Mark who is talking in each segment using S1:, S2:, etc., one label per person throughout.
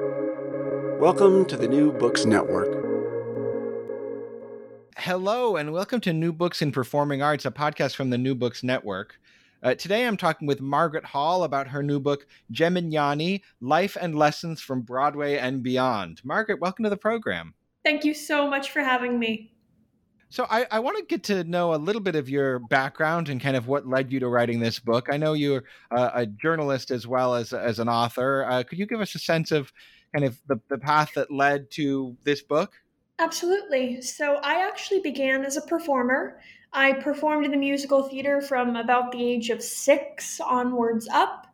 S1: Welcome to the New Books Network.
S2: Hello, and welcome to New Books in Performing Arts, a podcast from the New Books Network. Uh, today I'm talking with Margaret Hall about her new book, Gemignani Life and Lessons from Broadway and Beyond. Margaret, welcome to the program.
S3: Thank you so much for having me.
S2: So, I, I want to get to know a little bit of your background and kind of what led you to writing this book. I know you're uh, a journalist as well as, as an author. Uh, could you give us a sense of kind of the, the path that led to this book?
S3: Absolutely. So, I actually began as a performer. I performed in the musical theater from about the age of six onwards up.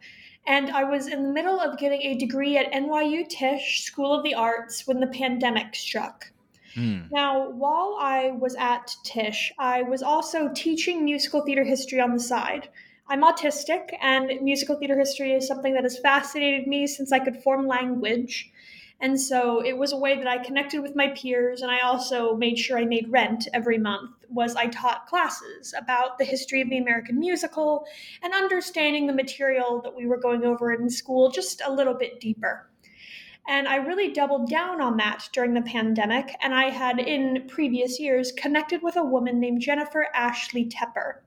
S3: And I was in the middle of getting a degree at NYU Tisch School of the Arts when the pandemic struck. Mm. Now, while I was at Tisch, I was also teaching musical theater history on the side. I'm autistic, and musical theater history is something that has fascinated me since I could form language. And so it was a way that I connected with my peers, and I also made sure I made rent every month. Was I taught classes about the history of the American musical and understanding the material that we were going over in school just a little bit deeper. And I really doubled down on that during the pandemic. And I had, in previous years, connected with a woman named Jennifer Ashley Tepper.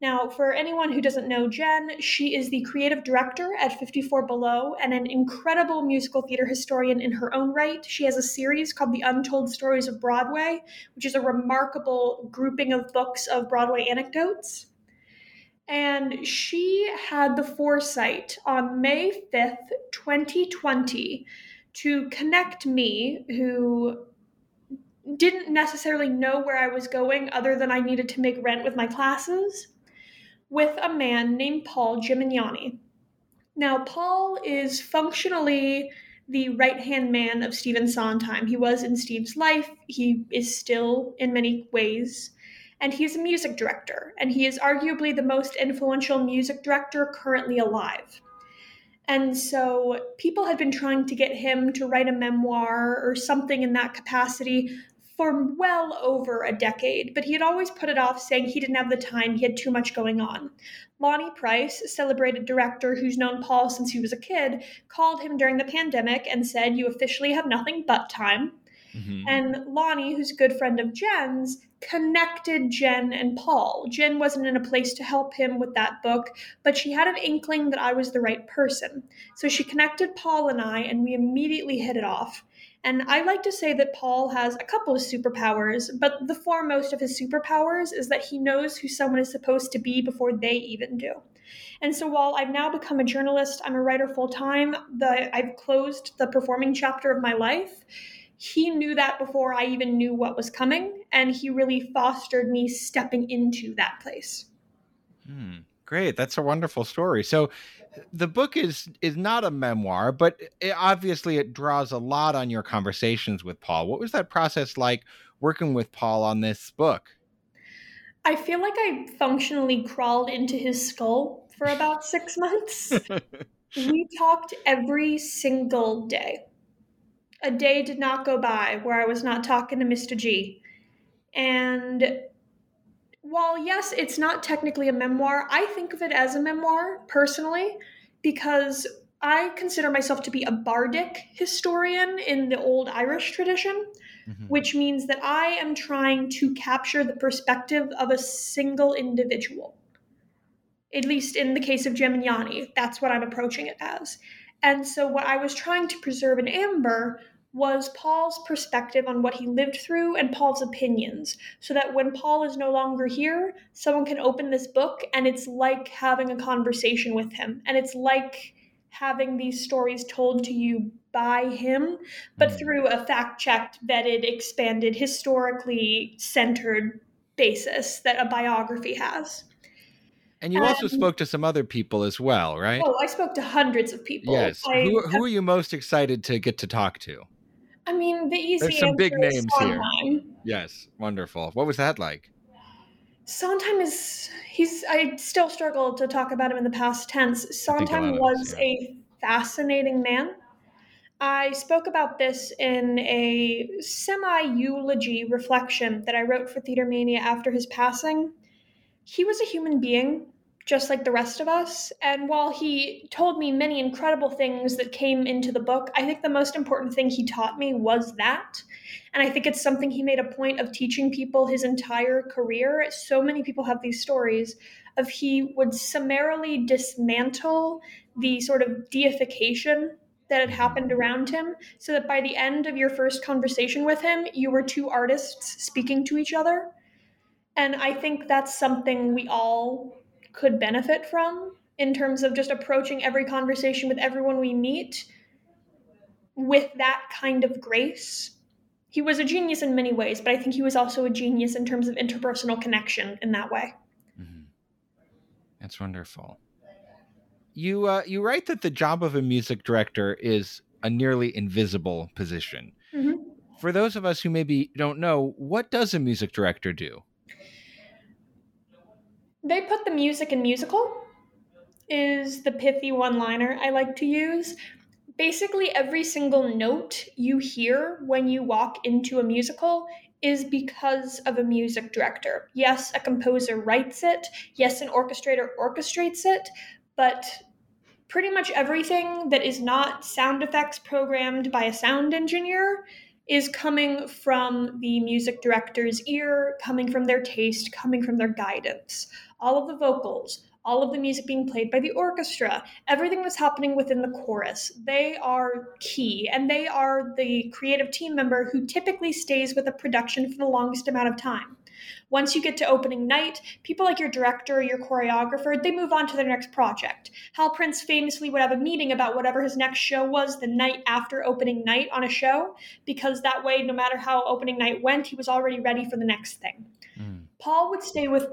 S3: Now, for anyone who doesn't know Jen, she is the creative director at 54 Below and an incredible musical theater historian in her own right. She has a series called The Untold Stories of Broadway, which is a remarkable grouping of books of Broadway anecdotes. And she had the foresight on May 5th, 2020, to connect me, who didn't necessarily know where I was going other than I needed to make rent with my classes, with a man named Paul Gemignani. Now, Paul is functionally the right hand man of Stephen Sondheim. He was in Steve's life, he is still in many ways. And he's a music director, and he is arguably the most influential music director currently alive. And so people had been trying to get him to write a memoir or something in that capacity for well over a decade, but he had always put it off, saying he didn't have the time, he had too much going on. Lonny Price, a celebrated director who's known Paul since he was a kid, called him during the pandemic and said, You officially have nothing but time. Mm-hmm. And Lonny, who's a good friend of Jen's, connected Jen and Paul. Jen wasn't in a place to help him with that book, but she had an inkling that I was the right person. So she connected Paul and I, and we immediately hit it off. And I like to say that Paul has a couple of superpowers, but the foremost of his superpowers is that he knows who someone is supposed to be before they even do. And so while I've now become a journalist, I'm a writer full time, I've closed the performing chapter of my life he knew that before I even knew what was coming, and he really fostered me stepping into that place.
S2: Hmm, great, that's a wonderful story. So, the book is is not a memoir, but it, obviously it draws a lot on your conversations with Paul. What was that process like working with Paul on this book?
S3: I feel like I functionally crawled into his skull for about six months. we talked every single day a day did not go by where I was not talking to Mr. G. And while, yes, it's not technically a memoir, I think of it as a memoir personally because I consider myself to be a bardic historian in the old Irish tradition, mm-hmm. which means that I am trying to capture the perspective of a single individual. At least in the case of Gemignani, that's what I'm approaching it as. And so, what I was trying to preserve in Amber was Paul's perspective on what he lived through and Paul's opinions, so that when Paul is no longer here, someone can open this book and it's like having a conversation with him. And it's like having these stories told to you by him, but mm. through a fact checked, vetted, expanded, historically centered basis that a biography has.
S2: And you also um, spoke to some other people as well, right?
S3: Oh, I spoke to hundreds of people.
S2: Yes.
S3: I,
S2: who, who are you most excited to get to talk to?
S3: I mean, the easy
S2: There's some big names here. Yes, wonderful. What was that like?
S3: Sondheim is he's I still struggle to talk about him in the past tense. Sondheim was yeah. a fascinating man. I spoke about this in a semi eulogy reflection that I wrote for Theater Mania after his passing. He was a human being just like the rest of us. And while he told me many incredible things that came into the book, I think the most important thing he taught me was that. And I think it's something he made a point of teaching people his entire career. So many people have these stories of he would summarily dismantle the sort of deification that had happened around him so that by the end of your first conversation with him, you were two artists speaking to each other. And I think that's something we all could benefit from in terms of just approaching every conversation with everyone we meet with that kind of grace. He was a genius in many ways, but I think he was also a genius in terms of interpersonal connection in that way. Mm-hmm.
S2: That's wonderful. You uh, you write that the job of a music director is a nearly invisible position. Mm-hmm. For those of us who maybe don't know, what does a music director do?
S3: They put the music in musical, is the pithy one liner I like to use. Basically, every single note you hear when you walk into a musical is because of a music director. Yes, a composer writes it, yes, an orchestrator orchestrates it, but pretty much everything that is not sound effects programmed by a sound engineer is coming from the music director's ear, coming from their taste, coming from their guidance. All of the vocals, all of the music being played by the orchestra, everything that's happening within the chorus, they are key. And they are the creative team member who typically stays with a production for the longest amount of time. Once you get to opening night, people like your director, your choreographer, they move on to their next project. Hal Prince famously would have a meeting about whatever his next show was the night after opening night on a show, because that way, no matter how opening night went, he was already ready for the next thing. Mm. Paul would stay with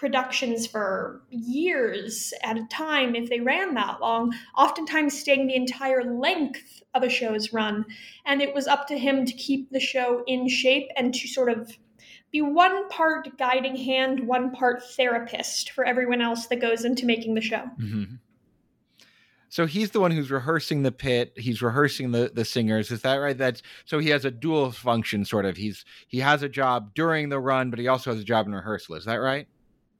S3: productions for years at a time if they ran that long, oftentimes staying the entire length of a show's run. And it was up to him to keep the show in shape and to sort of be one part guiding hand, one part therapist for everyone else that goes into making the show. Mm-hmm.
S2: So he's the one who's rehearsing the pit. He's rehearsing the the singers. Is that right? That's so he has a dual function, sort of. He's he has a job during the run, but he also has a job in rehearsal. Is that right?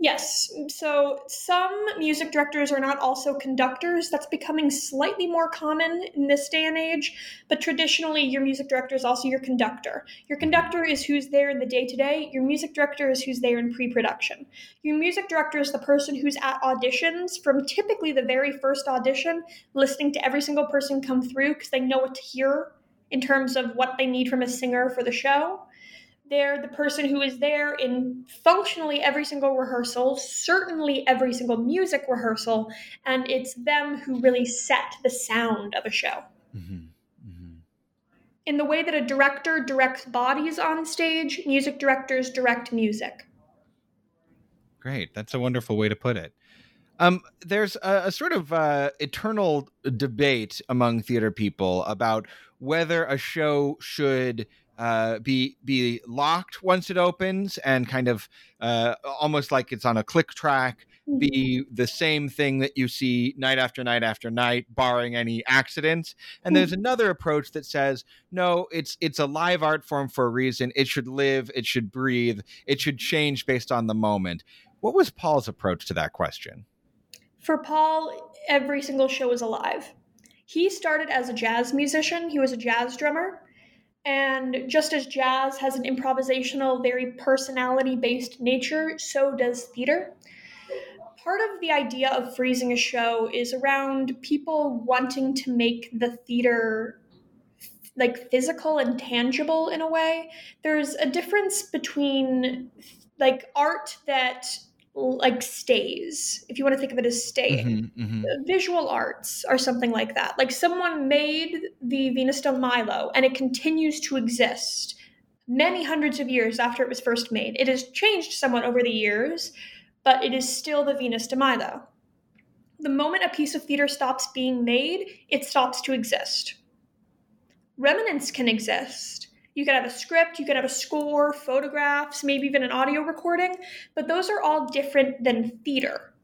S3: Yes. So some music directors are not also conductors. That's becoming slightly more common in this day and age. But traditionally, your music director is also your conductor. Your conductor is who's there in the day to day. Your music director is who's there in pre production. Your music director is the person who's at auditions from typically the very first audition, listening to every single person come through because they know what to hear in terms of what they need from a singer for the show. They're the person who is there in functionally every single rehearsal, certainly every single music rehearsal, and it's them who really set the sound of a show. Mm-hmm. Mm-hmm. In the way that a director directs bodies on stage, music directors direct music.
S2: Great. That's a wonderful way to put it. Um, there's a, a, sort of uh, eternal debate among theater people about whether a show should uh, be be locked once it opens and kind of uh, almost like it's on a click track be mm-hmm. the same thing that you see night after night after night barring any accidents. And there's mm-hmm. another approach that says no it's it's a live art form for a reason. It should live it should breathe it should change based on the moment. What was paul's approach to that question?
S3: For paul every single show is alive. He started as a jazz musician. He was a jazz drummer and just as jazz has an improvisational, very personality based nature, so does theater. Part of the idea of freezing a show is around people wanting to make the theater like physical and tangible in a way. There's a difference between like art that like stays if you want to think of it as staying mm-hmm, mm-hmm. visual arts or something like that. Like someone made the venus de milo and it continues to exist many hundreds of years after it was first made. It has changed somewhat over the years but it is still the venus de milo. The moment a piece of theater stops being made it stops to exist. Remnants can exist you could have a script, you could have a score, photographs, maybe even an audio recording, but those are all different than theater.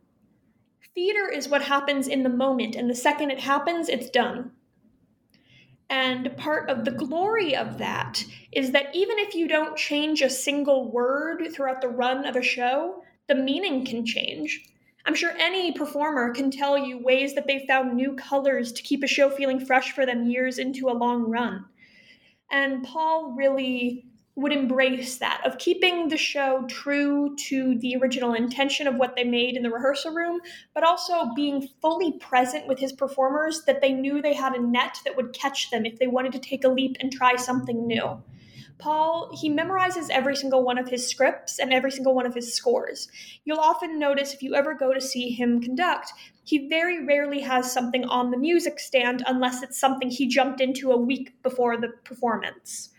S3: Theater is what happens in the moment, and the second it happens, it's done. And part of the glory of that is that even if you don't change a single word throughout the run of a show, the meaning can change. I'm sure any performer can tell you ways that they found new colors to keep a show feeling fresh for them years into a long run. And Paul really would embrace that of keeping the show true to the original intention of what they made in the rehearsal room, but also being fully present with his performers that they knew they had a net that would catch them if they wanted to take a leap and try something new. Paul, he memorizes every single one of his scripts and every single one of his scores. You'll often notice if you ever go to see him conduct, he very rarely has something on the music stand unless it's something he jumped into a week before the performance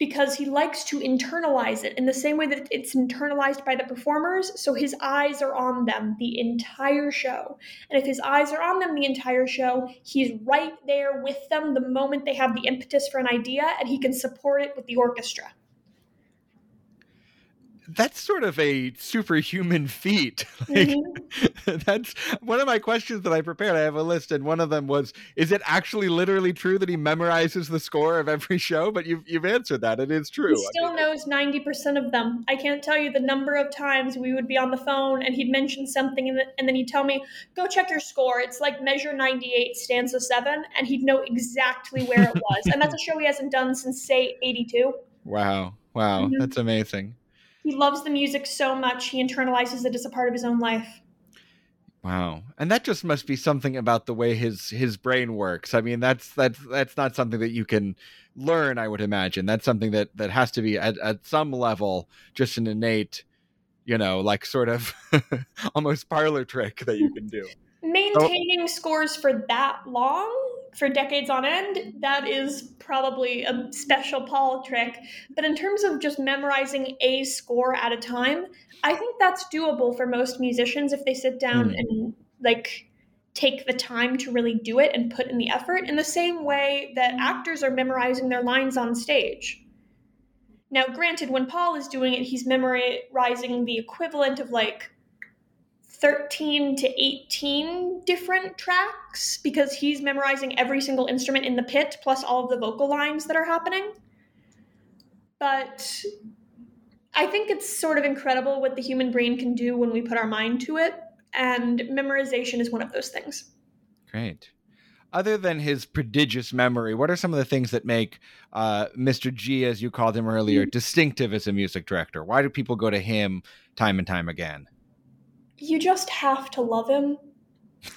S3: because he likes to internalize it in the same way that it's internalized by the performers. So his eyes are on them the entire show. And if his eyes are on them the entire show, he's right there with them the moment they have the impetus for an idea and he can support it with the orchestra
S2: that's sort of a superhuman feat. Like, mm-hmm. That's one of my questions that I prepared. I have a list, and one of them was: Is it actually literally true that he memorizes the score of every show? But you've you've answered that. It is true.
S3: He still I mean, knows ninety percent of them. I can't tell you the number of times we would be on the phone and he'd mention something, and, and then he'd tell me, "Go check your score. It's like measure ninety-eight, stanza seven, and he'd know exactly where it was. and that's a show he hasn't done since say eighty-two.
S2: Wow. Wow, mm-hmm. that's amazing.
S3: He loves the music so much, he internalizes it as a part of his own life.
S2: Wow. And that just must be something about the way his his brain works. I mean, that's that's that's not something that you can learn, I would imagine. That's something that that has to be at, at some level just an innate, you know, like sort of almost parlor trick that you can do.
S3: Maintaining oh. scores for that long for decades on end, that is probably a special Paul trick. But in terms of just memorizing a score at a time, I think that's doable for most musicians if they sit down mm. and like take the time to really do it and put in the effort in the same way that actors are memorizing their lines on stage. Now, granted, when Paul is doing it, he's memorizing the equivalent of like 13 to 18 different tracks because he's memorizing every single instrument in the pit plus all of the vocal lines that are happening. But I think it's sort of incredible what the human brain can do when we put our mind to it, and memorization is one of those things.
S2: Great. Other than his prodigious memory, what are some of the things that make uh, Mr. G, as you called him earlier, mm-hmm. distinctive as a music director? Why do people go to him time and time again?
S3: You just have to love him.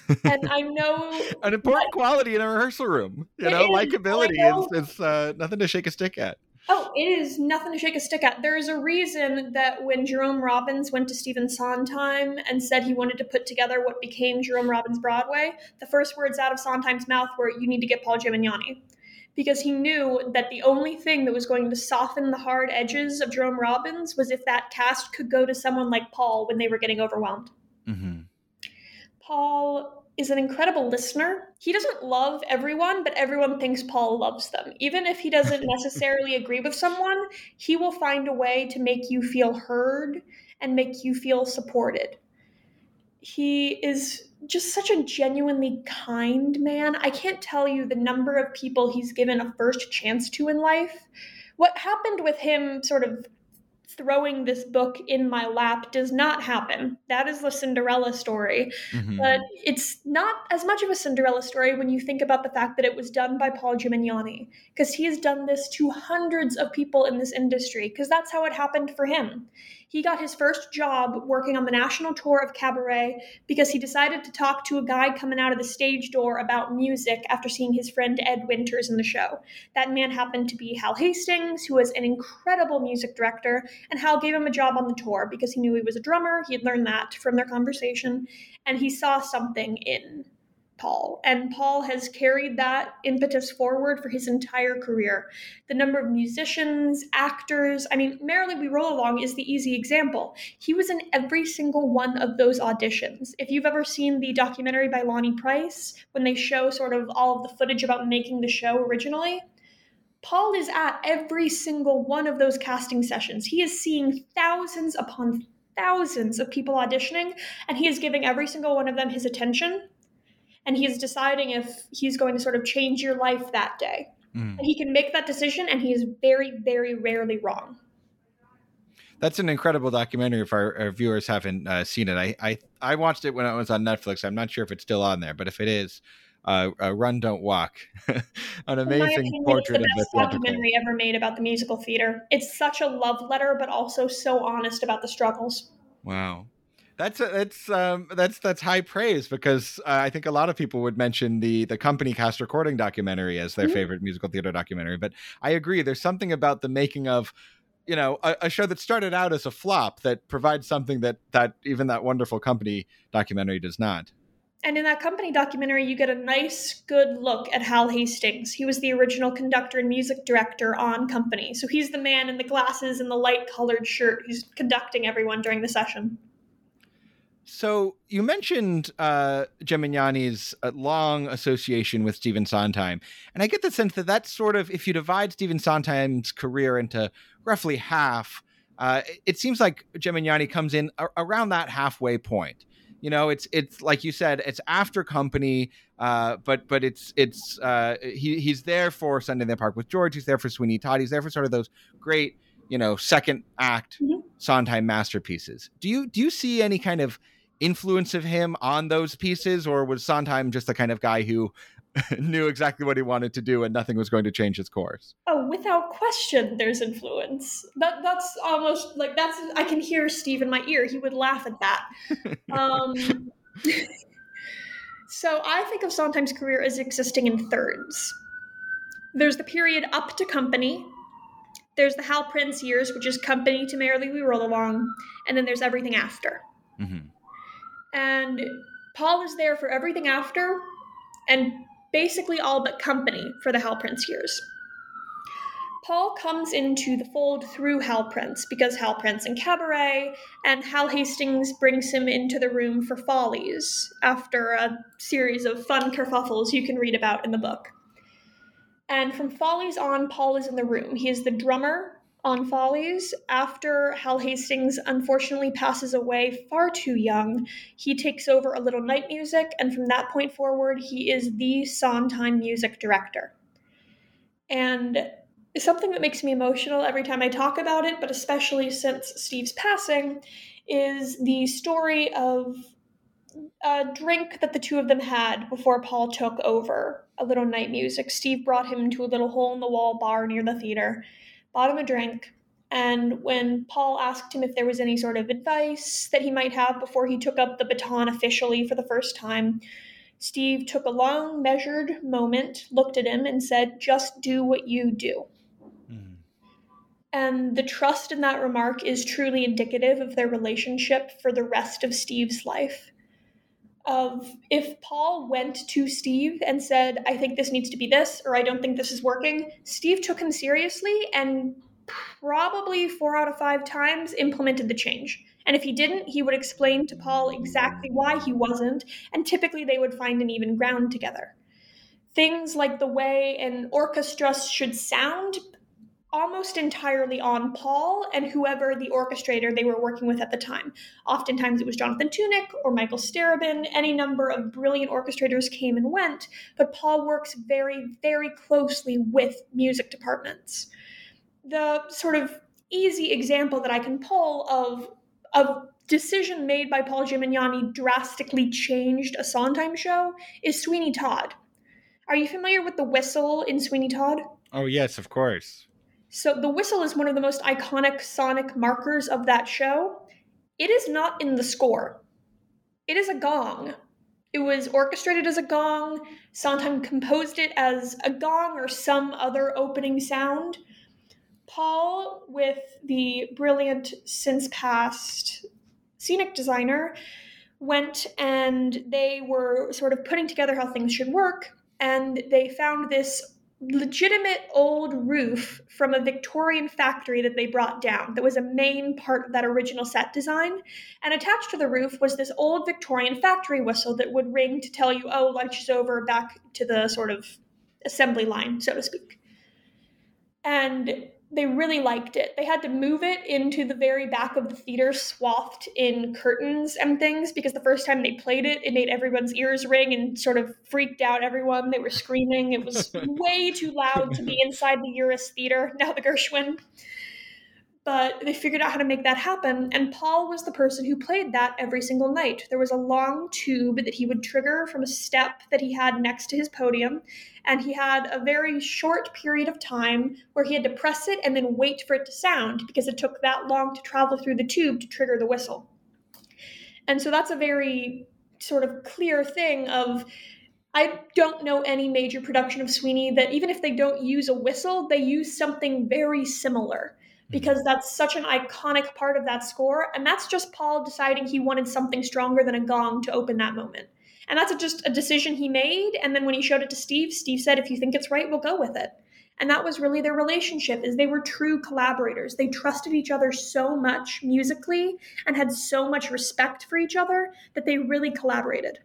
S3: and I know
S2: an important quality in a rehearsal room. You know, is, likability know. is, is uh, nothing to shake a stick at.
S3: Oh, it is nothing to shake a stick at. There is a reason that when Jerome Robbins went to Stephen Sondheim and said he wanted to put together what became Jerome Robbins Broadway, the first words out of Sondheim's mouth were, "You need to get Paul Gemignani." Because he knew that the only thing that was going to soften the hard edges of Jerome Robbins was if that cast could go to someone like Paul when they were getting overwhelmed. Mm-hmm. Paul is an incredible listener. He doesn't love everyone, but everyone thinks Paul loves them. Even if he doesn't necessarily agree with someone, he will find a way to make you feel heard and make you feel supported. He is just such a genuinely kind man. I can't tell you the number of people he's given a first chance to in life. What happened with him sort of throwing this book in my lap does not happen. That is the Cinderella story. Mm-hmm. But it's not as much of a Cinderella story when you think about the fact that it was done by Paul Gemignani, because he has done this to hundreds of people in this industry, because that's how it happened for him. He got his first job working on the national tour of Cabaret because he decided to talk to a guy coming out of the stage door about music after seeing his friend Ed Winters in the show. That man happened to be Hal Hastings, who was an incredible music director, and Hal gave him a job on the tour because he knew he was a drummer. He had learned that from their conversation, and he saw something in Paul. And Paul has carried that impetus forward for his entire career. The number of musicians, actors, I mean, Merrily We Roll Along is the easy example. He was in every single one of those auditions. If you've ever seen the documentary by Lonny Price, when they show sort of all of the footage about making the show originally, Paul is at every single one of those casting sessions. He is seeing thousands upon thousands of people auditioning, and he is giving every single one of them his attention and he's deciding if he's going to sort of change your life that day. Mm. And he can make that decision, and he is very, very rarely wrong.
S2: That's an incredible documentary. If our, our viewers haven't uh, seen it, I, I I watched it when it was on Netflix. I'm not sure if it's still on there, but if it is, uh, uh, "Run, Don't Walk," an amazing
S3: opinion,
S2: portrait
S3: it's the
S2: of the
S3: documentary ever made about the musical theater. It's such a love letter, but also so honest about the struggles.
S2: Wow. That's that's um, that's that's high praise because uh, I think a lot of people would mention the the company cast recording documentary as their
S3: Mhm.
S2: favorite musical theater documentary. But I agree, there's something about the making of you know a, a show that started out as a flop that provides something that that even that wonderful company documentary does not.
S3: And in that company documentary, you get a nice, good look at Hal Hastings. He was the original conductor and music director on Company. So he's the man in the glasses and the light colored shirt who's conducting everyone during the session.
S2: So you mentioned uh, Gemignani's uh, long association with Stephen Sondheim, and I get the sense that that's sort of if you divide Stephen Sondheim's career into roughly half, uh, it- it seems like Gemignani comes in a- around that halfway point. You know, it's it's like you said, it's after Company, uh, but but it's it's uh, he he's there for Sunday in the Park with George. He's there for Sweeney Todd. He's there for sort of those great you know second act
S3: Mhm.
S2: Sondheim masterpieces. Do you do you see any kind of influence of him on those pieces, or was Sondheim just the kind of guy who knew exactly what he wanted to do and nothing was going to change his course?
S3: Oh, without question, there's influence. That that's almost like that's. I can hear Steve in my ear. He would laugh at that. Um, so I think of Sondheim's career as existing in thirds. There's the period up to Company. There's the Hal Prince years, which is Company to Merrily We Roll Along, and then there's everything after.
S2: Mm-hmm.
S3: And Paul is there for everything after, and basically all but company for the Hal Prince years. Paul comes into the fold through Hal Prince because Hal Prince and Cabaret, and Hal Hastings brings him into the room for Follies after a series of fun kerfuffles you can read about in the book. And from Follies on, Paul is in the room. He is the drummer on Follies. After Hal Hastings unfortunately passes away far too young, he takes over a little night music, and from that point forward, he is the Sondheim music director. And something that makes me emotional every time I talk about it, but especially since Steve's passing, is the story of a drink that the two of them had before Paul took over a little night music. Steve brought him to a little hole in the wall bar near the theater, bought him a drink, and when Paul asked him if there was any sort of advice that he might have before he took up the baton officially for the first time, Steve took a long, measured moment, looked at him, and said, Just do what you do. Hmm. And the trust in that remark is truly indicative of their relationship for the rest of Steve's life. Of if Paul went to Steve and said, I think this needs to be this, or I don't think this is working, Steve took him seriously and probably four out of five times implemented the change. And if he didn't, he would explain to Paul exactly why he wasn't, and typically they would find an even ground together. Things like the way an orchestra should sound almost entirely on Paul and whoever the orchestrator they were working with at the time. Oftentimes it was Jonathan Tunick or Michael Starobin. Any number of brilliant orchestrators came and went, but Paul works very, very closely with music departments. The sort of easy example that I can pull of a decision made by Paul Gemignani drastically changed a Sondheim show is Sweeney Todd. Are you familiar with the whistle in Sweeney Todd?
S2: Oh yes, of course.
S3: So the whistle is one of the most iconic sonic markers of that show. It is not in the score. It is a gong. It was orchestrated as a gong. Sondheim composed it as a gong or some other opening sound. Paul, with the brilliant since past scenic designer, went and they were sort of putting together how things should work, and they found this legitimate old roof from a Victorian factory that they brought down that was a main part of that original set design. And attached to the roof was this old Victorian factory whistle that would ring to tell you, oh, lunch is over, back to the sort of assembly line, so to speak. And they really liked it. They had to move it into the very back of the theater, swathed in curtains and things, because the first time they played it, it made everyone's ears ring and sort of freaked out everyone. They were screaming. It was way too loud to be inside the Uris Theater, now the Gershwin. But they figured out how to make that happen. And Paul was the person who played that every single night. There was a long tube that he would trigger from a step that he had next to his podium. And he had a very short period of time where he had to press it and then wait for it to sound because it took that long to travel through the tube to trigger the whistle. And so that's a very sort of clear thing of I don't know any major production of Sweeney that even if they don't use a whistle, they use something very similar because mm-hmm. that's such an iconic part of that score. And that's just Paul deciding he wanted something stronger than a gong to open that moment. And that's a, just a decision he made. And then when he showed it to Steve, Steve said, if you think it's right, we'll go with it. And that was really their relationship is they were true collaborators. They trusted each other so much musically and had so much respect for each other that they really collaborated.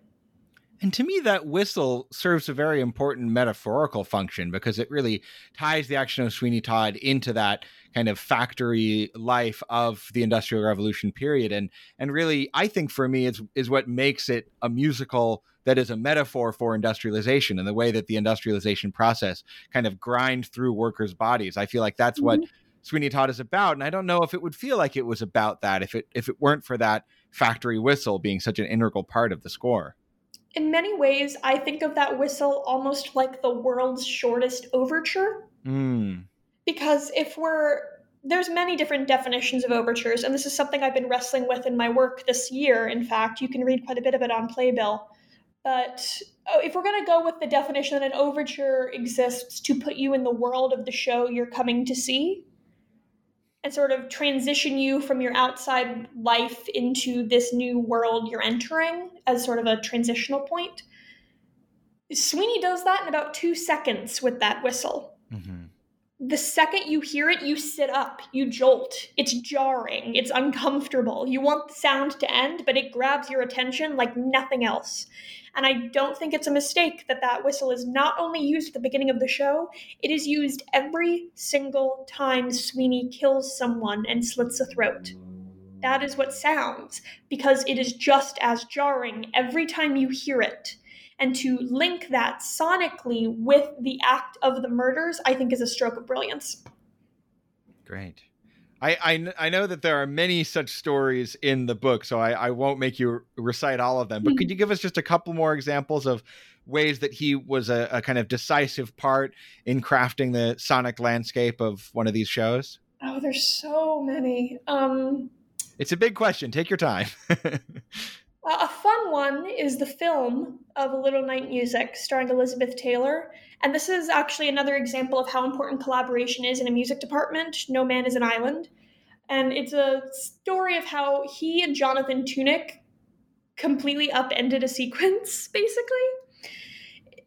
S2: And to me, that whistle serves a very important metaphorical function because it really ties the action of Sweeney Todd into that kind of factory life of the Industrial Revolution period. And and really, I think for me, is is what makes it a musical that is a metaphor for industrialization and the way that the industrialization process kind of grind through workers' bodies. I feel like that's mm-hmm. what Sweeney Todd is about. And I don't know if it would feel like it was about that if it if it weren't for that factory whistle being such an integral part of the score
S3: in many ways, I think of that whistle almost like the world's shortest overture.
S2: Mm.
S3: Because if we're there's many different definitions of overtures, and this is something I've been wrestling with in my work this year. In fact, you can read quite a bit of it on Playbill. But oh, if we're going to go with the definition that an overture exists to put you in the world of the show you're coming to see, and sort of transition you from your outside life into this new world you're entering as sort of a transitional point. Sweeney does that in about two seconds with that whistle.
S2: Mm-hmm.
S3: The second you hear it, you sit up, you jolt. It's jarring, it's uncomfortable. You want the sound to end, but it grabs your attention like nothing else. And I don't think it's a mistake that that whistle is not only used at the beginning of the show, it is used every single time Sweeney kills someone and slits a throat. That is what sounds, because it is just as jarring every time you hear it. And to link that sonically with the act of the murders, I think is a stroke of brilliance.
S2: Great. I, I, I know that there are many such stories in the book, so I, I won't make you recite all of them. But could mm-hmm. you give us just a couple more examples of ways that he was a, a kind of decisive part in crafting the sonic landscape of one of these shows?
S3: Oh, there's so many. Um,
S2: it's a big question. Take your time.
S3: Uh, a fun one is the film of Little Night Music starring Elizabeth Taylor. And this is actually another example of how important collaboration is in a music department. No Man is an Island. And it's a story of how he and Jonathan Tunick completely upended a sequence, basically.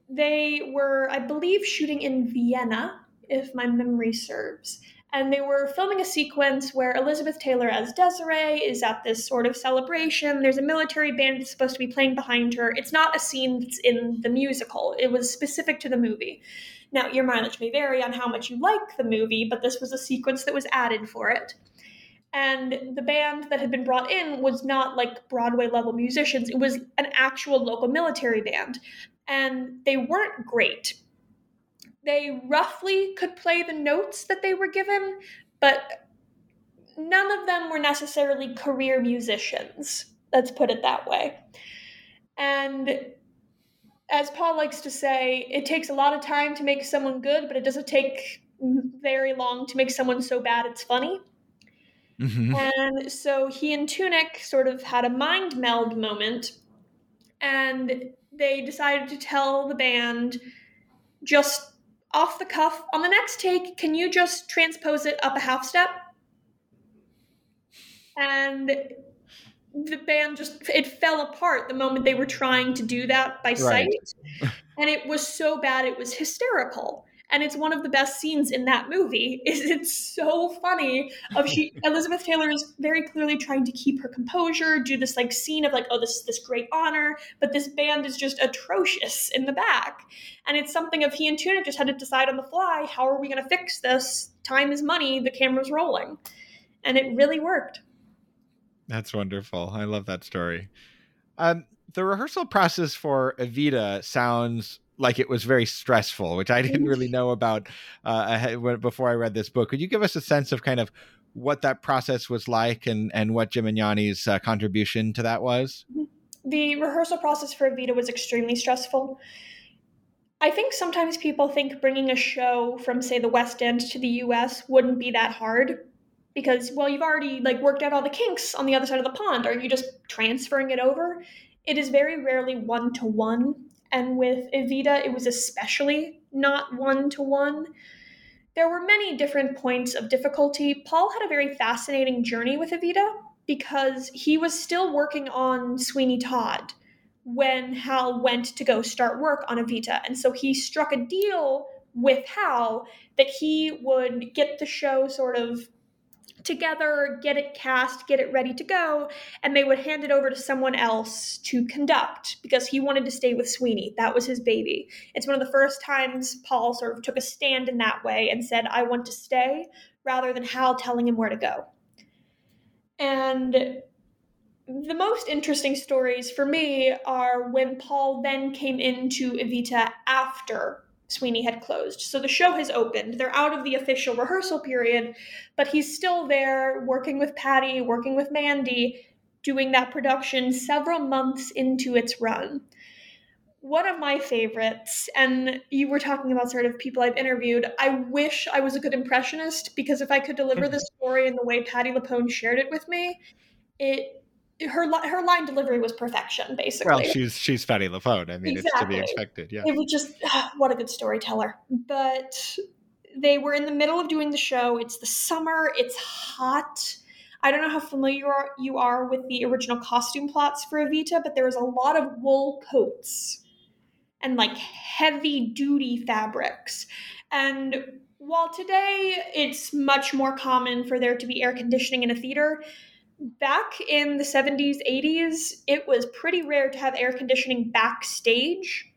S3: They were, I believe, shooting in Vienna, if my memory serves and they were filming a sequence where Elizabeth Taylor as Desiree is at this sort of celebration. There's a military band that's supposed to be playing behind her. It's not a scene that's in the musical, it was specific to the movie. Now, your mileage may vary on how much you like the movie, but this was a sequence that was added for it. And the band that had been brought in was not like Broadway level musicians, it was an actual local military band. And they weren't great they roughly could play the notes that they were given, but none of them were necessarily career musicians. Let's put it that way. And as Paul likes to say, it takes a lot of time to make someone good, but it doesn't take very long to make someone so bad it's funny. Mm-hmm. And so he and Tunick sort of had a mind meld moment, and they decided to tell the band just off the cuff. On the next take can you just transpose it up a half step? And the band just it fell apart the moment they were trying to do that by sight. Right. and it was so bad it was hysterical and it's one of the best scenes in that movie. Is it's so funny of she elizabeth taylor is very clearly trying to keep her composure do this like scene of like oh this is this great honor but this band is just atrocious in the back. And it's something of he and Tunick just had to decide on the fly how are we going to fix this? Time is money the camera's rolling. And it really worked.
S2: That's wonderful. I love that story. Um, the rehearsal process for evita sounds like it was very stressful, which I didn't really know about uh, before I read this book. Could you give us a sense of kind of what that process was like and and what Gemignani's uh, contribution to that was?
S3: The rehearsal process for Evita was extremely stressful. I think sometimes people think bringing a show from say the West End to the US wouldn't be that hard because well you've already like worked out all the kinks on the other side of the pond are you just transferring it over? It is very rarely one to one and with Evita it was especially not one to one there were many different points of difficulty. Paul had a very fascinating journey with Evita because he was still working on Sweeney Todd when Hal went to go start work on Evita. And so he struck a deal with Hal that he would get the show sort of together, get it cast, get it ready to go, and they would hand it over to someone else to conduct because he wanted to stay with Sweeney. That was his baby. It's one of the first times Paul sort of took a stand in that way and said, I want to stay, rather than Hal telling him where to go. And the most interesting stories for me are when Paul then came into Evita after Sweeney had closed. So the show has opened. They're out of the official rehearsal period, but he's still there working with Patti, working with Mandy, doing that production several months into its run. One of my favorites, and you were talking about sort of people I've interviewed. I wish I was a good impressionist because if I could deliver mm-hmm. the story in the way Patti LuPone shared it with me, it her her line delivery was perfection, basically.
S2: Well, she's she's Patti LuPone. I mean, exactly. it's to be expected. Yeah,
S3: it was just what a good storyteller. But they were in the middle of doing the show. It's the summer. It's hot. I don't know how familiar you are, you are with the original costume plots for Evita, but there was a lot of wool coats and like heavy duty fabrics. And while today it's much more common for there to be air conditioning in a theater, back in the 70s, 80s, it was pretty rare to have air conditioning backstage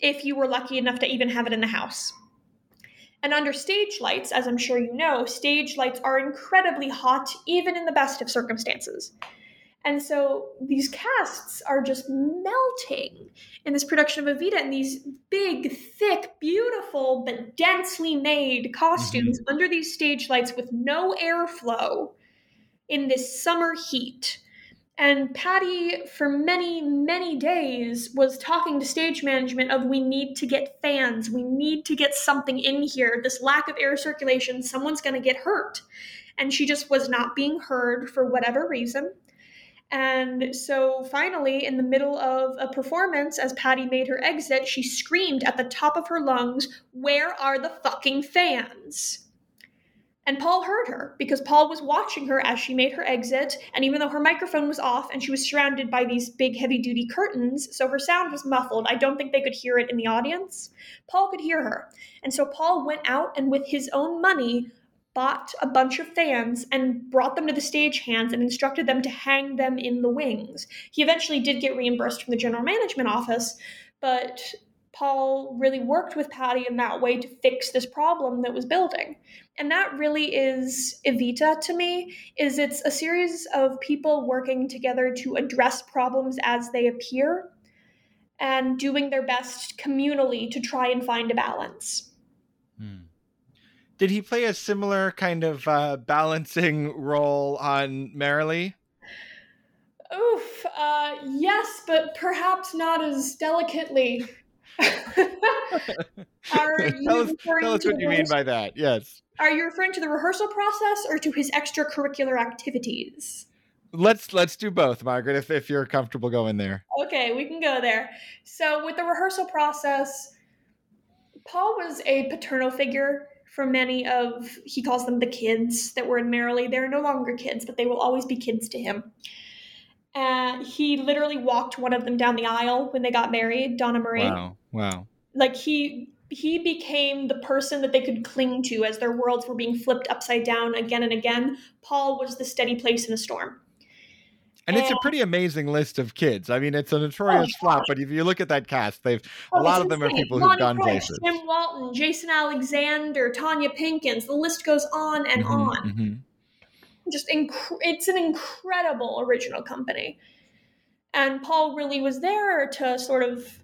S3: if you were lucky enough to even have it in the house. And under stage lights, as I'm sure you know, stage lights are incredibly hot even in the best of circumstances. And so these casts are just melting in this production of Evita in these big, thick, beautiful, but densely made costumes mm-hmm. under these stage lights with no airflow in this summer heat. And Patti, for many, many days, was talking to stage management of we need to get fans, we need to get something in here. This lack of air circulation, someone's going to get hurt. And she just was not being heard for whatever reason. And so finally, in the middle of a performance, as Patti made her exit, she screamed at the top of her lungs, Where are the fucking fans? And Paul heard her because Paul was watching her as she made her exit. And even though her microphone was off and she was surrounded by these big, heavy duty curtains, so her sound was muffled, I don't think they could hear it in the audience. Paul could hear her. And so Paul went out and, with his own money, bought a bunch of fans and brought them to the stagehands and instructed them to hang them in the wings. He eventually did get reimbursed from the general management office, but Paul really worked with Patti in that way to fix this problem that was building. And that really is Evita to me is it's a series of people working together to address problems as they appear and doing their best communally to try and find a balance.
S2: Hmm. Did he play a similar kind of uh, balancing role on Merrily?
S3: Oof, uh, yes, but perhaps not as delicately.
S2: Are you tell us, tell us what you mean by that. Yes.
S3: Are you referring to the rehearsal process or to his extracurricular activities?
S2: Let's let's do both, Margaret, if, if you're comfortable going there.
S3: Okay, we can go there. So with the rehearsal process, Paul was a paternal figure for many of he calls them the kids that were in Merrily. They're no longer kids, but they will always be kids to him. And he literally walked one of them down the aisle when they got married, Donna Marie.
S2: Wow. Wow.
S3: Like he he became the person that they could cling to as their worlds were being flipped upside down again and again. Paul was the steady place in a storm.
S2: And, and it's a pretty amazing list of kids. I mean, it's a notorious oh, flop, but if you look at that cast, they've oh, a lot of them insane. are people who've gone Price, places.
S3: Tim Walton, Jason Alexander, Tonya Pinkins. The list goes on and mm-hmm, on. Mm-hmm just inc- it's an incredible original company and paul really was there to sort of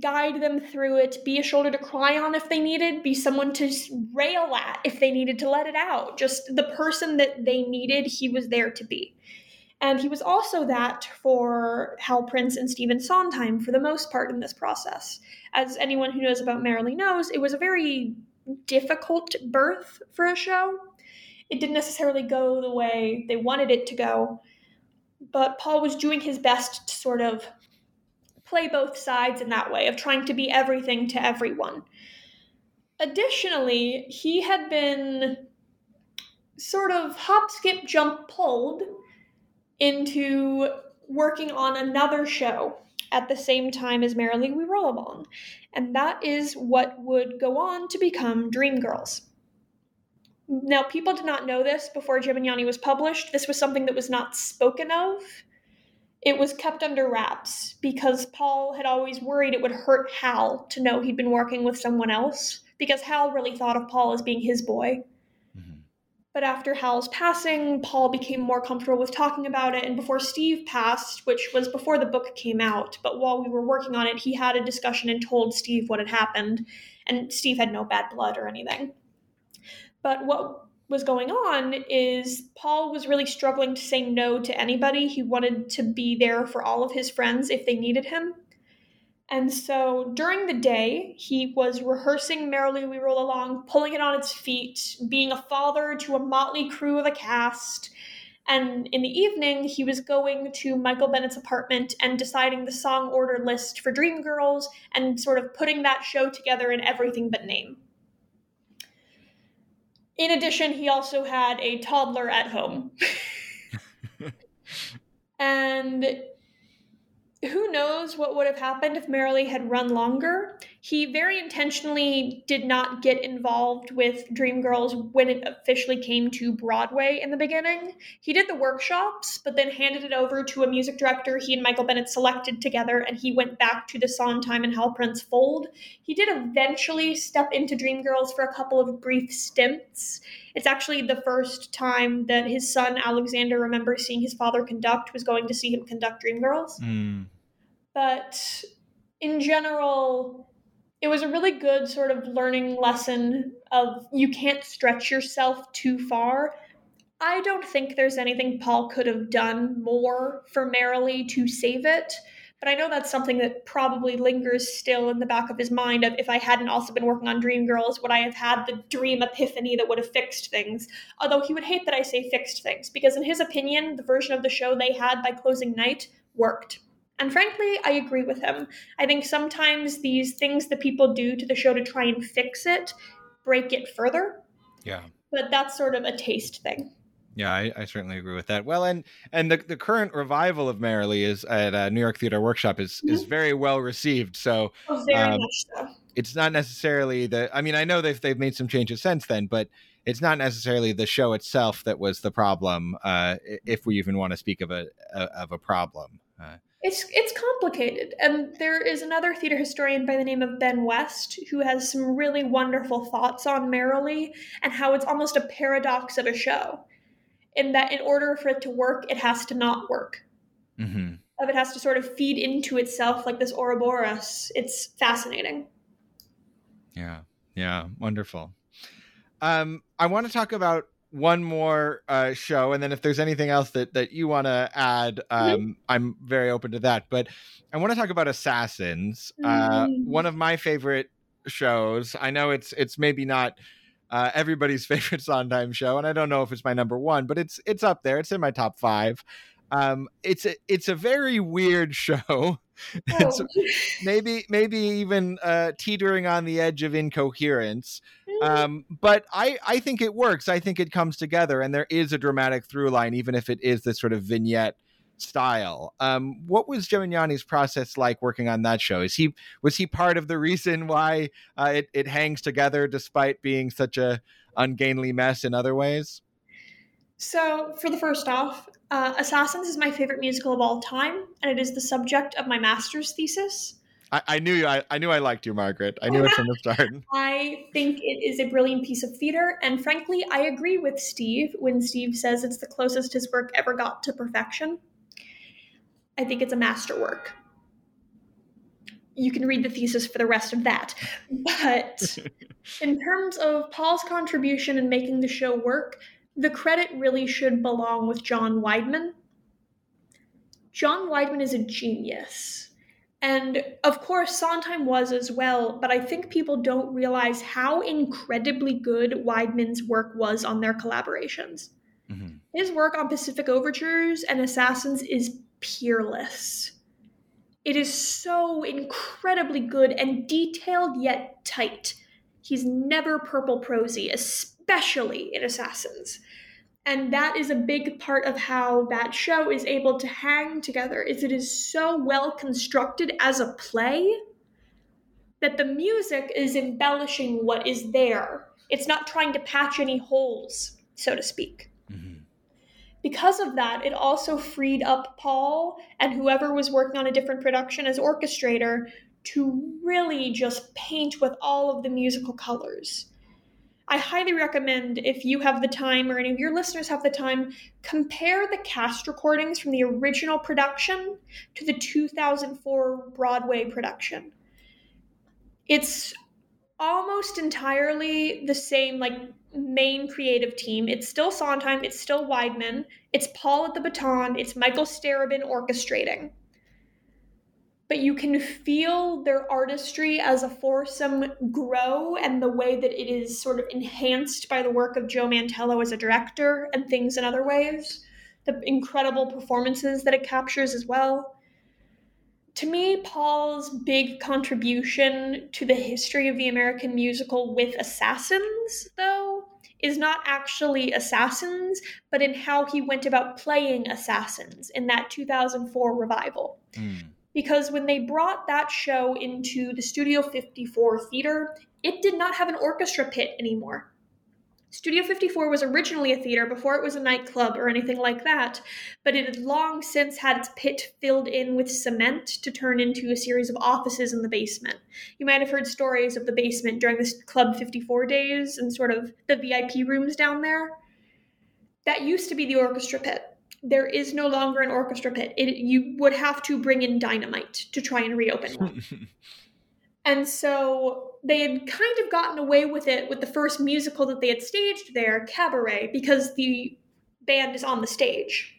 S3: guide them through it, be a shoulder to cry on if they needed, be someone to rail at if they needed to let it out. Just the person that they needed, he was there to be. And he was also that for Hal Prince and Stephen Sondheim for the most part in this process. As anyone who knows about Merrily knows, it was a very difficult birth for a show. It didn't necessarily go the way they wanted it to go, but Paul was doing his best to sort of play both sides in that way of trying to be everything to everyone. Additionally, he had been sort of hop, skip, jump pulled into working on another show at the same time as Merrily We Roll Along, and that is what would go on to become Dreamgirls. Now, people did not know this before Gemignani was published. This was something that was not spoken of it was kept under wraps because Paul had always worried it would hurt Hal to know he'd been working with someone else because Hal really thought of Paul as being his boy. Mm-hmm. But after Hal's passing, Paul became more comfortable with talking about it. And before Steve passed, which was before the book came out, but while we were working on it, he had a discussion and told Steve what had happened. And Steve had no bad blood or anything. But what was going on is Paul was really struggling to say no to anybody. He wanted to be there for all of his friends if they needed him. And so during the day, he was rehearsing Merrily We Roll Along, pulling it on its feet, being a father to a motley crew of a cast. And in the evening, he was going to Michael Bennett's apartment and deciding the song order list for Dreamgirls and sort of putting that show together in everything but name. In addition, he also had a toddler at home. and who knows what would have happened if Merrily had run longer. He very intentionally did not get involved with Dreamgirls when it officially came to Broadway in the beginning. He did the workshops, but then handed it over to a music director he and Michael Bennett selected together, and he went back to the Sondheim and Hal Prince fold. He did eventually step into Dreamgirls for a couple of brief stints. It's actually the first time that his son Alexander remembers seeing his father conduct was going to see him conduct Dreamgirls. Mm. But in general, it was a really good sort of learning lesson of you can't stretch yourself too far. I don't think there's anything Paul could have done more for Merrily to save it. But I know that's something that probably lingers still in the back of his mind of if I hadn't also been working on Dreamgirls, would I have had the dream epiphany that would have fixed things? Although he would hate that I say fixed things, because in his opinion, the version of the show they had by closing night worked. And frankly, I agree with him. I think sometimes these things that people do to the show to try and fix it break it further.
S2: Yeah.
S3: But that's sort of a taste thing.
S2: Yeah, I, I, certainly agree with that. Well, and and the, the current revival of Merrily is at uh, New York Theater Workshop is mm-hmm. is very well received. So,
S3: oh, very um, much so.
S2: It's not necessarily the. I mean, I know they've they've made some changes since then, but it's not necessarily the show itself that was the problem. Uh, if we even want to speak of a, a of a problem. Uh,
S3: it's it's complicated, and there is another theater historian by the name of Ben West who has some really wonderful thoughts on Merrily and how it's almost a paradox of a show in that in order for it to work, it has to not work. Mm-hmm. Of it has to sort of feed into itself like this Ouroboros. It's fascinating.
S2: Yeah, yeah, wonderful. Um, I want to talk about one more uh, show, and then if there's anything else that that you want to add, mm-hmm. um, mm-hmm. I'm very open to that. But I want to talk about Assassins, uh, mm-hmm. one of my favorite shows. I know it's it's maybe not uh, everybody's favorite Sondheim show, and I don't know if it's my number one, but it's it's up there. It's in my top five. Um, it's a it's a very weird show. It's oh. maybe maybe even uh, teetering on the edge of incoherence. Um, but I I think it works. I think it comes together, and there is a dramatic through line, even if it is this sort of vignette style. Um, what was Gemignani's process like working on that show? Is he was he part of the reason why uh, it it hangs together despite being such a ungainly mess in other ways?
S3: So, for the first off, uh, Assassins is my favorite musical of all time, and it is the subject of my master's thesis.
S2: I, I knew you. I, I, knew I liked you, Margaret. I knew it from the start.
S3: I think it is a brilliant piece of theater, and frankly, I agree with Steve when Steve says it's the closest his work ever got to perfection. I think it's a masterwork. you can read the thesis for the rest of that. But in terms of Paul's contribution in making the show work, the credit really should belong with John Weidman. John Weidman is a genius. And of course, Sondheim was as well, but I think people don't realize how incredibly good Weidman's work was on their collaborations. Mm-hmm. His work on Pacific Overtures and Assassins is peerless. It is so incredibly good and detailed yet tight. He's never purple prosy, especially in Assassins. And that is a big part of how that show is able to hang together is it is so well constructed as a play that the music is embellishing what is there. It's not trying to patch any holes, so to speak. Mm-hmm. Because of that, it also freed up Paul and whoever was working on a different production as orchestrator to really just paint with all of the musical colors. I highly recommend if you have the time or any of your listeners have the time, compare the cast recordings from the original production to the 2004 Broadway production. It's almost entirely the same like main creative team. It's still Sondheim, it's still Weidman, it's Paul at the baton, it's Michael Starobin orchestrating but you can feel their artistry as a foursome grow and the way that it is sort of enhanced by the work of Joe Mantello as a director and things in other ways. The incredible performances that it captures as well. To me, Paul's big contribution to the history of the American musical with Assassins, though, is not actually Assassins, but in how he went about playing Assassins in that 2004 revival. Mm because when they brought that show into the Studio 54 theater, it did not have an orchestra pit anymore. Studio 54 was originally a theater before it was a nightclub or anything like that, but it had long since had its pit filled in with cement to turn into a series of offices in the basement. You might have heard stories of the basement during the Club 54 days and sort of the VIP rooms down there. That used to be the orchestra pit there is no longer an orchestra pit. It, you would have to bring in dynamite to try and reopen one. and so they had kind of gotten away with it with the first musical that they had staged there, Cabaret, because the band is on the stage.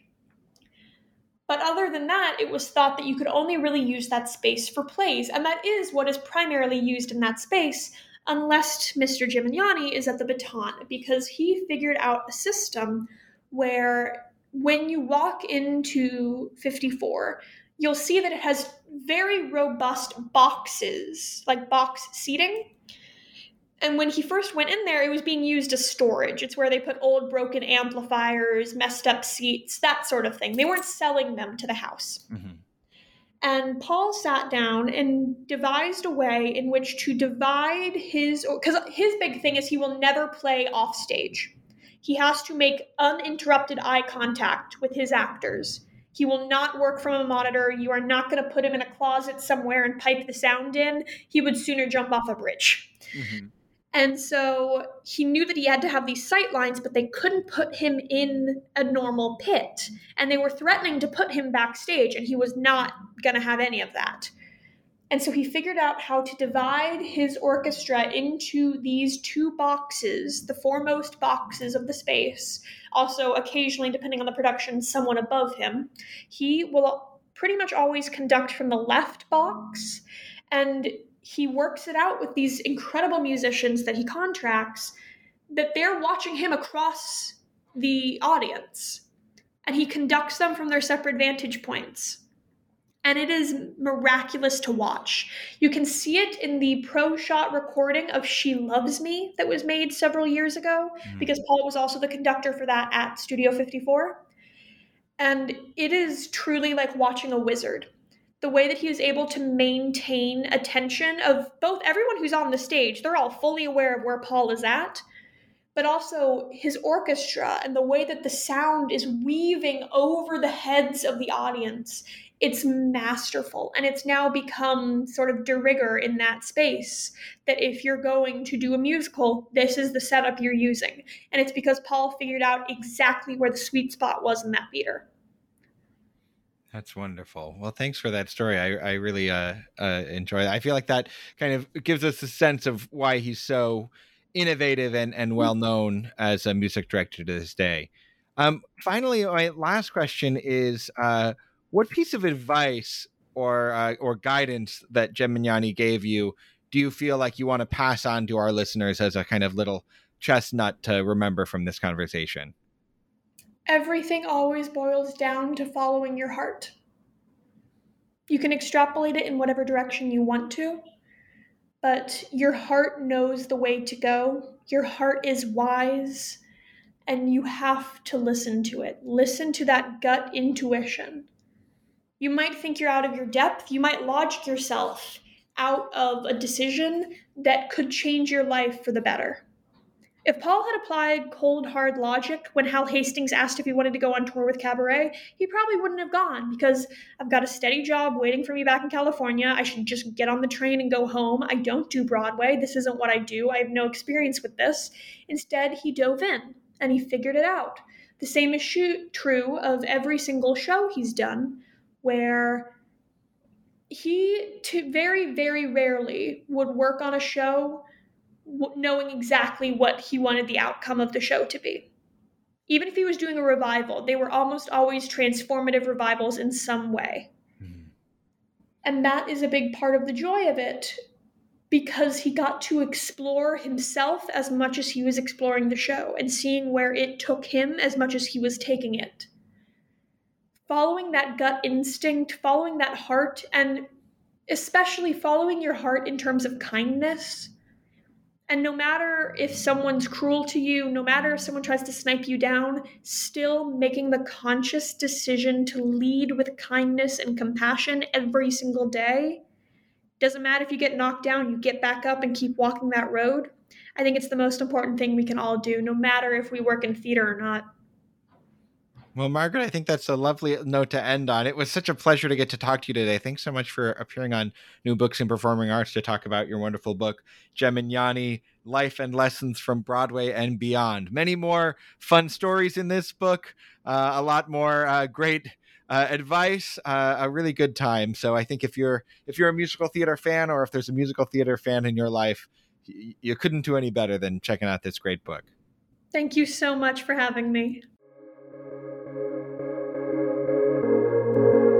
S3: But other than that, it was thought that you could only really use that space for plays, and that is what is primarily used in that space, unless Mr. Gemignani is at the baton, because he figured out a system where when you walk into 54, you'll see that it has very robust boxes, like box seating. And when he first went in there, it was being used as storage. It's where they put old broken amplifiers, messed up seats, that sort of thing. They weren't selling them to the house. Mm-hmm. And Paul sat down and devised a way in which to divide his, because his big thing is he will never play off stage. He has to make uninterrupted eye contact with his actors. He will not work from a monitor. You are not going to put him in a closet somewhere and pipe the sound in. He would sooner jump off a bridge. Mm-hmm. And so he knew that he had to have these sight lines, but they couldn't put him in a normal pit. And they were threatening to put him backstage, and he was not going to have any of that. And so he figured out how to divide his orchestra into these two boxes, the foremost boxes of the space. Also, occasionally, depending on the production, someone above him. He will pretty much always conduct from the left box, and he works it out with these incredible musicians that he contracts that they're watching him across the audience, and he conducts them from their separate vantage points and it is miraculous to watch. You can see it in the pro shot recording of She Loves Me that was made several years ago, mm. because Paul was also the conductor for that at Studio 54. And it is truly like watching a wizard. The way that he is able to maintain attention of both everyone who's on the stage, they're all fully aware of where Paul is at, but also his orchestra and the way that the sound is weaving over the heads of the audience it's masterful and it's now become sort of de rigueur in that space that if you're going to do a musical this is the setup you're using and it's because paul figured out exactly where the sweet spot was in that theater
S2: That's wonderful. Well, thanks for that story. I, I really uh, uh, enjoy that. I feel like that kind of gives us a sense of why he's so innovative and, and well known as a music director to this day. Um, finally, my last question is uh, what piece of advice or uh, or guidance that Gemignani gave you do you feel like you want to pass on to our listeners as a kind of little chestnut to remember from this conversation?
S3: Everything always boils down to following your heart. You can extrapolate it in whatever direction you want to, but your heart knows the way to go. Your heart is wise, and you have to listen to it. Listen to that gut intuition. You might think you're out of your depth, you might logic yourself out of a decision that could change your life for the better. If Paul had applied cold, hard logic when Hal Hastings asked if he wanted to go on tour with Cabaret, he probably wouldn't have gone because I've got a steady job waiting for me back in California. I should just get on the train and go home. I don't do Broadway. This isn't what I do. I have no experience with this. Instead, he dove in and he figured it out. The same is true of every single show he's done, where he to very very rarely would work on a show knowing exactly what he wanted the outcome of the show to be. Even if he was doing a revival they were almost always transformative revivals in some way. Mm-hmm. and that is a big part of the joy of it because he got to explore himself as much as he was exploring the show and seeing where it took him as much as he was taking it following that gut instinct, following that heart, and especially following your heart in terms of kindness. And no matter if someone's cruel to you, no matter if someone tries to snipe you down, still making the conscious decision to lead with kindness and compassion every single day. Doesn't matter if you get knocked down, you get back up and keep walking that road. I think it's the most important thing we can all do, no matter if we work in theater or not.
S2: Well, Margaret, I think that's a lovely note to end on. It was such a pleasure to get to talk to you today. Thanks so much for appearing on New Books in Performing Arts to talk about your wonderful book, Gemignani Life and Lessons from Broadway and Beyond. Many more fun stories in this book, uh, a lot more uh, great. Uh, advice, uh, a really good time. So I think if you're if you're a musical theater fan, or if there's a musical theater fan in your life, y- you couldn't do any better than checking out this great book.
S3: Thank you so much for having me. Thank you.